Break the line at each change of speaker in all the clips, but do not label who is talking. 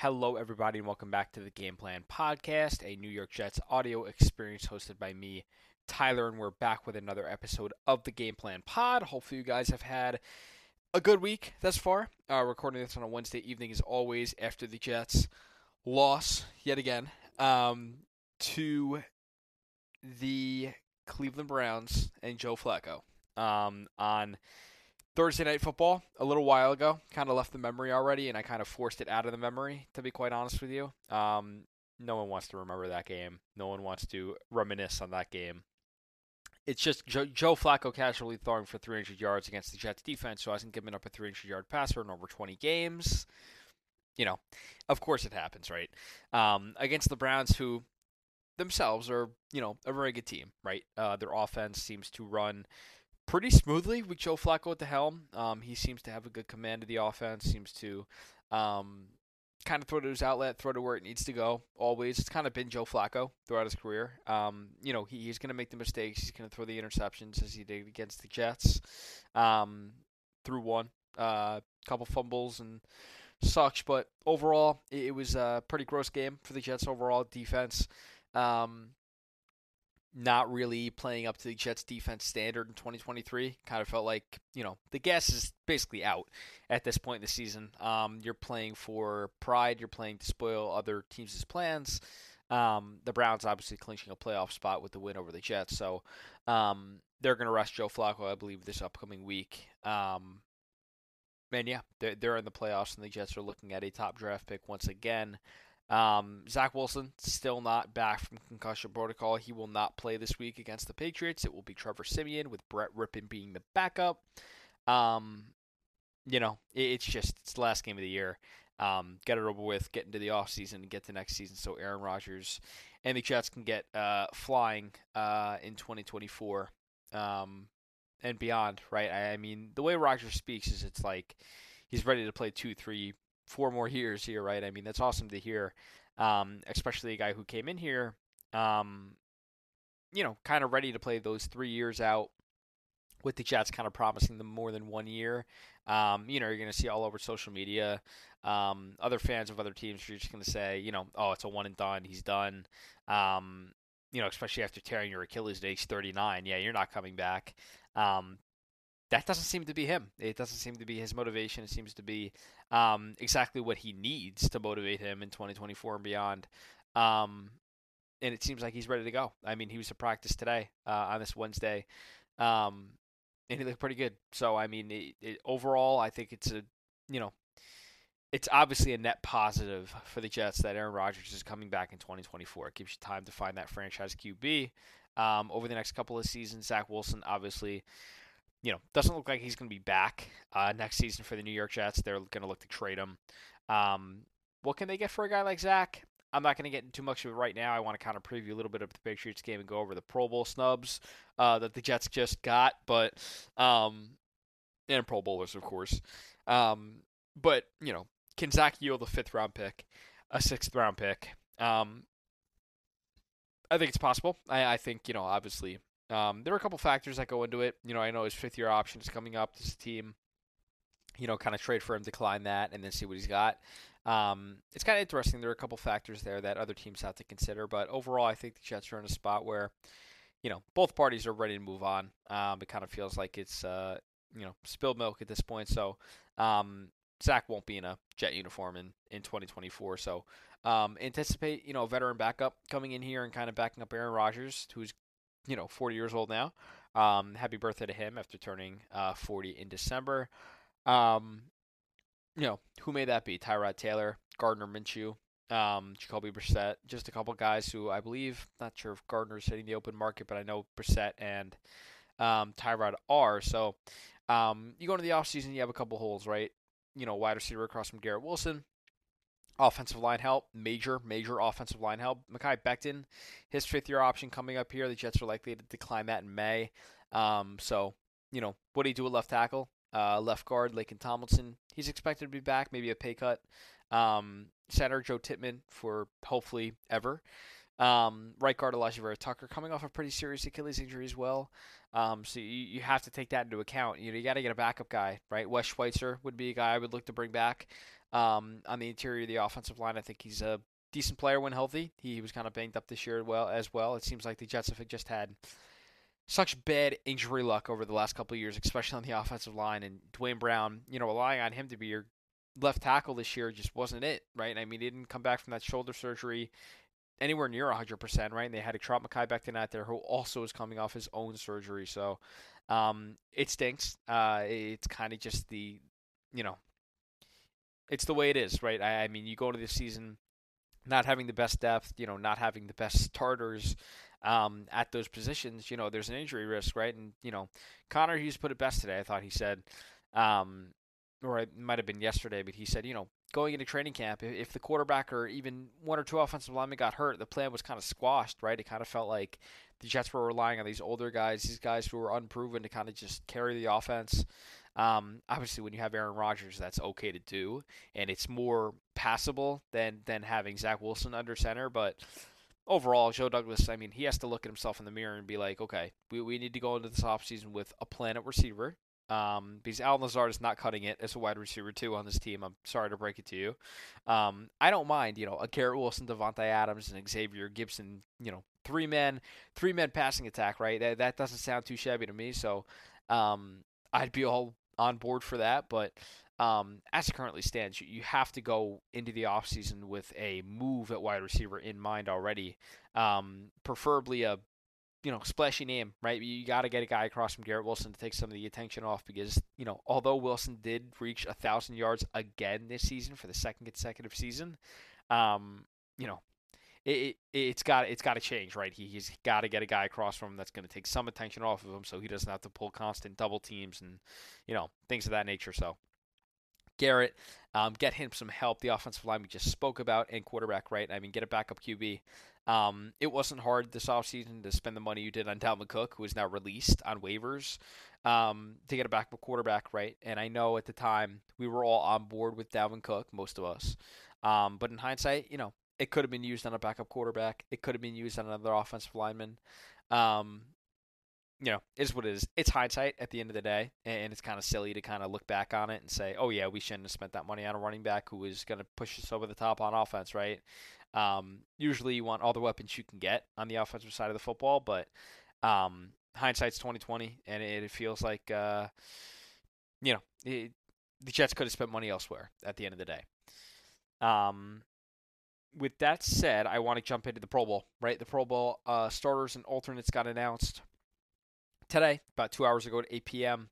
Hello, everybody, and welcome back to the Game Plan Podcast, a New York Jets audio experience hosted by me, Tyler, and we're back with another episode of the Game Plan Pod. Hopefully, you guys have had a good week thus far. Uh, recording this on a Wednesday evening, as always, after the Jets loss yet again um, to the Cleveland Browns and Joe Flacco um, on Thursday Night Football a little while ago. Kind of left the memory already, and I kind of forced it out of the memory, to be quite honest with you. Um, no one wants to remember that game. No one wants to reminisce on that game. It's just Joe, Joe Flacco casually throwing for 300 yards against the Jets defense, who hasn't given up a 300 yard passer in over 20 games. You know, of course it happens, right? Um, against the Browns, who themselves are, you know, a very good team, right? Uh, their offense seems to run pretty smoothly with Joe Flacco at the helm. Um, he seems to have a good command of the offense. Seems to um, kind of throw to his outlet, throw to where it needs to go. Always, it's kind of been Joe Flacco throughout his career. Um, you know, he, he's going to make the mistakes. He's going to throw the interceptions as he did against the Jets. Um, through one, a uh, couple fumbles and such, but overall, it, it was a pretty gross game for the Jets. Overall defense. Um, not really playing up to the Jets defense standard in 2023. Kind of felt like, you know, the gas is basically out at this point in the season. Um, you're playing for pride, you're playing to spoil other teams' plans. Um, the Browns obviously clinching a playoff spot with the win over the Jets, so um, they're going to rest Joe Flacco, I believe, this upcoming week. Um, and yeah, they're, they're in the playoffs, and the Jets are looking at a top draft pick once again. Um, Zach Wilson still not back from concussion protocol. He will not play this week against the Patriots. It will be Trevor Siemian with Brett Rypien being the backup. Um, you know, it, it's just it's the last game of the year. Um, get it over with, get into the off season, and get to next season, so Aaron Rodgers and the Jets can get uh, flying uh, in 2024 um, and beyond. Right? I, I mean, the way Rodgers speaks is it's like he's ready to play two, three, four more years here, right? I mean, that's awesome to hear, um, especially a guy who came in here, um, you know, kind of ready to play those three years out with the Jets, kind of promising them more than one year. Um, you know, you're going to see all over social media. Um, other fans of other teams you're just going to say, you know, oh, it's a one and done. He's done. Um, you know, especially after tearing your Achilles at age 39. Yeah, you're not coming back. That doesn't seem to be him. It doesn't seem to be his motivation. It seems to be um, exactly what he needs to motivate him in 2024 and beyond. Um, and it seems like he's ready to go. I mean, he was to practice today uh, on this Wednesday, um, and he looked pretty good. So, I mean, it, it, overall, I think it's a, you know, it's obviously a net positive for the Jets that Aaron Rodgers is coming back in 2024. It gives you time to find that franchise QB um, over the next couple of seasons. Zach Wilson, obviously you know, doesn't look like he's going to be back uh, next season for the New York Jets. They're going to look to trade him. Um, what can they get for a guy like Zach? I'm not going to get into too much of it right now. I want to kind of preview a little bit of the Patriots game and go over the Pro Bowl snubs uh, that the Jets just got, but um, and Pro Bowlers, of course. Um, but you know, can Zach yield a fifth round pick, a sixth round pick? Um, I think it's possible. I, I think you know, obviously, um, there are a couple factors that go into it. You know, I know his fifth year option is coming up. This team, you know, kind of trade for him, decline that, and then see what he's got. Um, it's kind of interesting. There are a couple factors there that other teams have to consider, but overall, I think the Jets are in a spot where, you know, both parties are ready to move on. Um, it kind of feels like it's, uh, you know, spilled milk at this point. So um, Zach won't be in a Jet uniform in, in 2024. So um, anticipate, you know, a veteran backup coming in here and kind of backing up Aaron Rodgers, who's you know, 40 years old now. Um, happy birthday to him after turning uh, 40 in December. Um, you know, who may that be? Tyrod Taylor, Gardner Minshew, um, Jacoby Brissett, just a couple guys who I believe, not sure if Gardner's hitting the open market, but I know Brissett and um, Tyrod are. So um, you go into the offseason, you have a couple holes, right? You know, wide receiver across from Garrett Wilson, Offensive line help, major, major offensive line help. Mekhi Becton, his fifth year option coming up here. The Jets are likely to decline that in May. Um, so, you know, what do you do at left tackle? Uh, left guard, Laken Tomlinson. He's expected to be back, maybe a pay cut. Um, center, Joe Tippmann, for hopefully ever. Um, right guard Alijah Vera Tucker coming off a pretty serious Achilles injury as well. Um, so you, you have to take that into account. You know, you got to get a backup guy, right? Wes Schweitzer would be a guy I would look to bring back um, on the interior of the offensive line. I think he's a decent player when healthy. He was kind of banged up this year well as well. It seems like the Jets have just had such bad injury luck over the last couple of years, especially on the offensive line. And Duane Brown, you know, relying on him to be your left tackle this year just wasn't it, right? I mean, he didn't come back from that shoulder surgery anywhere near 100%, right? And they had a Trot McKay back out there who also is coming off his own surgery. So um, it stinks. Uh, it's kind of just the, you know, it's the way it is, right? I, I mean, you go into the season not having the best depth, you know, not having the best starters um, at those positions, you know, there's an injury risk, right? And, you know, Connor Hughes put it best today. I thought he said, um, or it might have been yesterday, but he said, you know, going into training camp, if the quarterback or even one or two offensive linemen got hurt, the plan was kind of squashed, right? It kind of felt like the Jets were relying on these older guys, these guys who were unproven to kind of just carry the offense. Um, obviously, when you have Aaron Rodgers, that's okay to do, and it's more passable than than having Zach Wilson under center. But overall, Joe Douglas, I mean, he has to look at himself in the mirror and be like, okay, we, we need to go into this offseason with a plan at receiver. Um, because Allen Lazard is not cutting it as a wide receiver too on this team. I'm sorry to break it to you. Um, I don't mind, you know, a Garrett Wilson, Davante Adams, and Xavier Gipson. You know, three men, three men passing attack. Right? That that doesn't sound too shabby to me. So, um, I'd be all on board for that. But um, as it currently stands, you, you have to go into the offseason with a move at wide receiver in mind already. Um, preferably a you know, splashy name, right? You got to get a guy across from Garrett Wilson to take some of the attention off because, you know, although Wilson did reach a thousand yards again this season for the second consecutive season, um, you know, it, it has got it's got to change, right? He, he's got to get a guy across from him that's going to take some attention off of him, so he doesn't have to pull constant double teams and you know things of that nature. So Garrett, um, get him some help. The offensive line we just spoke about and quarterback, right? I mean, get a backup QB. Um, it wasn't hard this offseason to spend the money you did on Dalvin Cook, who is now released on waivers, um, to get a backup quarterback, right? And I know at the time we were all on board with Dalvin Cook, most of us. Um, but in hindsight, you know, it could have been used on a backup quarterback. It could have been used on another offensive lineman. Um, you know, is what it is. It's hindsight at the end of the day, and it's kind of silly to kind of look back on it and say, "Oh yeah, we shouldn't have spent that money on a running back who was going to push us over the top on offense." Right? Um, usually, you want all the weapons you can get on the offensive side of the football, but um, hindsight's twenty twenty, and it, it, feels like uh, you know it, the Jets could have spent money elsewhere at the end of the day. Um, with that said, I want to jump into the Pro Bowl. Right, the Pro Bowl uh, starters and alternates got announced today, about two hours ago at 8 p.m.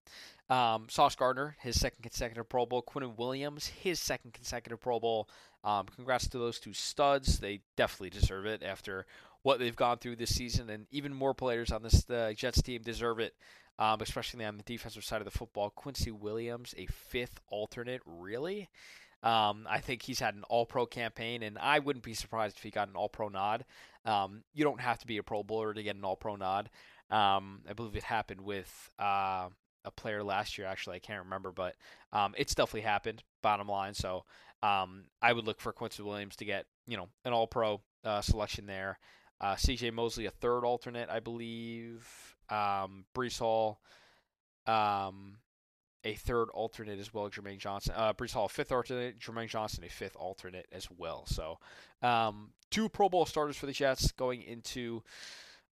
Um, Sauce Gardner, his second consecutive Pro Bowl. Quinnen Williams, his second consecutive Pro Bowl. Um, congrats to those two studs. They definitely deserve it after what they've gone through this season, and even more players on this Jets team deserve it, um, especially on the defensive side of the football. Quincy Williams, a fifth alternate, really? Um, I think he's had an All Pro campaign, and I wouldn't be surprised if he got an All Pro nod. Um, you don't have to be a Pro Bowler to get an All Pro nod. Um, I believe it happened with uh, a player last year. Actually, I can't remember, but um, it's definitely happened. Bottom line, so um, I would look for Quincy Williams to get you know an All Pro uh, selection there. Uh, C.J. Mosley, a third alternate, I believe. Um, Breece Hall, um, a third alternate as well. Jermaine Johnson, uh, Breece Hall, a fifth alternate. Jermaine Johnson, a fifth alternate as well. So, um, two Pro Bowl starters for the Jets going into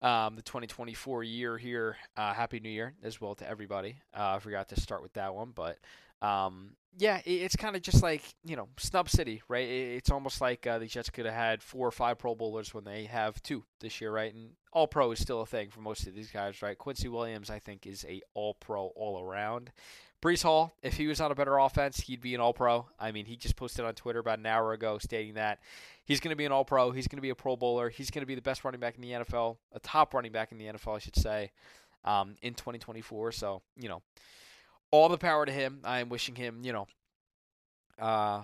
um, the 2024 year here. Uh, Happy New Year as well to everybody. Uh, I forgot to start with that one, but um, yeah, it, it's kind of just like you know snub city, right? It, it's almost like uh, the Jets could have had four or five Pro Bowlers when they have two this year, right? And All Pro is still a thing for most of these guys, right? Quincy Williams, I think, is a All Pro all around. Breece Hall, if he was on a better offense, he'd be an All Pro. I mean, he just posted on Twitter about an hour ago stating that he's going to be an All Pro. He's going to be a Pro Bowler. He's going to be the best running back in the NFL, a top running back in the NFL, I should say, um, in 2024. So, you know, all the power to him. I am wishing him, you know, uh,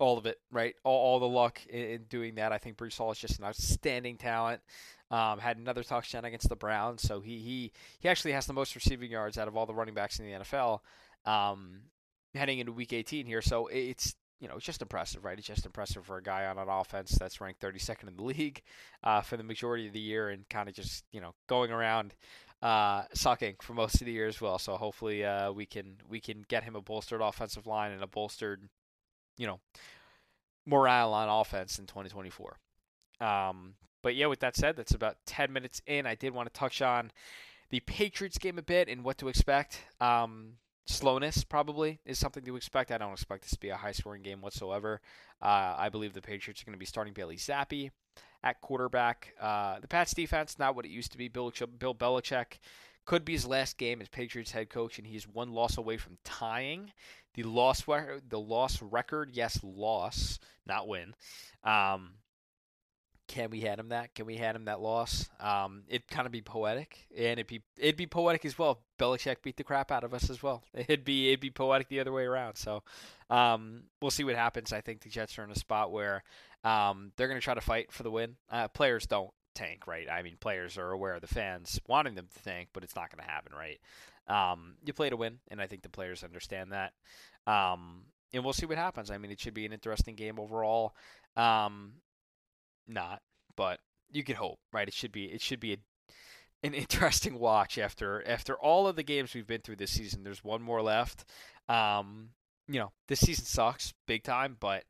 all of it, right? All, all the luck in, in, doing that. I think Breece Hall is just an outstanding talent. Um, had another touchdown against the Browns, so he he he actually has the most receiving yards out of all the running backs in the NFL. Um, heading into Week 18 here, so it's you know, it's just impressive, right? It's just impressive for a guy on an offense that's ranked 32nd in the league uh, for the majority of the year and kind of just, you know, going around uh, sucking for most of the year as well. So hopefully uh, we can we can get him a bolstered offensive line and a bolstered, you know, morale on offense in 2024. Um, but yeah, with that said, that's about 10 minutes in. I did want to touch on the Patriots game a bit and what to expect. Um, slowness probably is something to expect. I don't expect this to be a high scoring game whatsoever. Uh, I believe the Patriots are going to be starting Bailey Zappe at quarterback. Uh, the Pats defense, not what it used to be. Bill, Bill Belichick could be his last game as Patriots head coach, and he's one loss away from tying the loss the loss record. Yes, loss, not win. Um, can we hand him that? Can we hand him that loss? Um, it'd kind of be poetic, and it'd be it'd be poetic as well. Belichick beat the crap out of us as well. It'd be it'd be poetic the other way around. So um, we'll see what happens. I think the Jets are in a spot where um, they're going to try to fight for the win. Uh, players don't tank, right? I mean, players are aware of the fans wanting them to tank, but it's not going to happen, right? Um, you play to win, and I think the players understand that. Um, and we'll see what happens. I mean, it should be an interesting game overall. Um, not, but you can hope, right? It should be it should be a, an interesting watch after after all of the games we've been through this season. There's one more left. Um, you know, this season sucks big time, but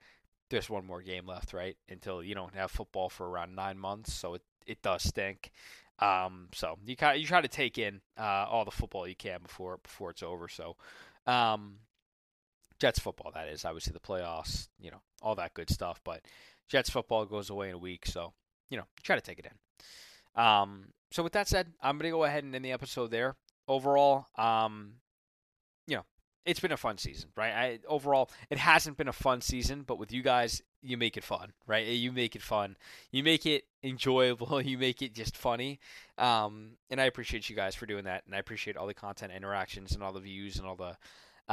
there's one more game left, right? Until you don't have football for around nine months, so it it does stink. Um, so you kind you try to take in uh, all the football you can before before it's over. So, um, Jets football that is obviously the playoffs, you know, all that good stuff. But Jets football goes away in a week, so you know, try to take it in. Um, so with that said, I'm gonna go ahead and end the episode there. Overall, um, you know, it's been a fun season, right? I, overall, it hasn't been a fun season, but with you guys, you make it fun, right? You make it fun, you make it enjoyable, you make it just funny. Um, and I appreciate you guys for doing that, and I appreciate all the content interactions and all the views and all the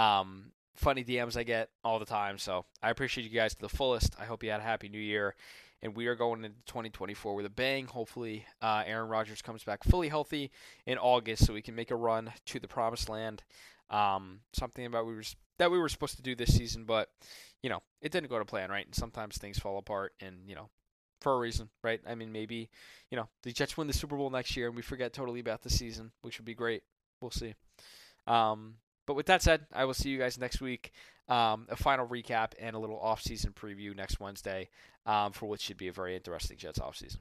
um, funny DMs I get all the time. So I appreciate you guys to the fullest. I hope you had a happy new year. And we are going into 2024 with a bang. Hopefully, uh, Aaron Rodgers comes back fully healthy in August so we can make a run to the promised land. Um, something about we were, that we were supposed to do this season, but, you know, it didn't go to plan, right? And sometimes things fall apart, and, you know, for a reason, right? I mean, maybe, you know, the Jets win the Super Bowl next year and we forget totally about the season, which would be great. We'll see. Um, but with that said, I will see you guys next week. Um, a final recap and a little off-season preview next Wednesday um, for what should be a very interesting Jets off-season.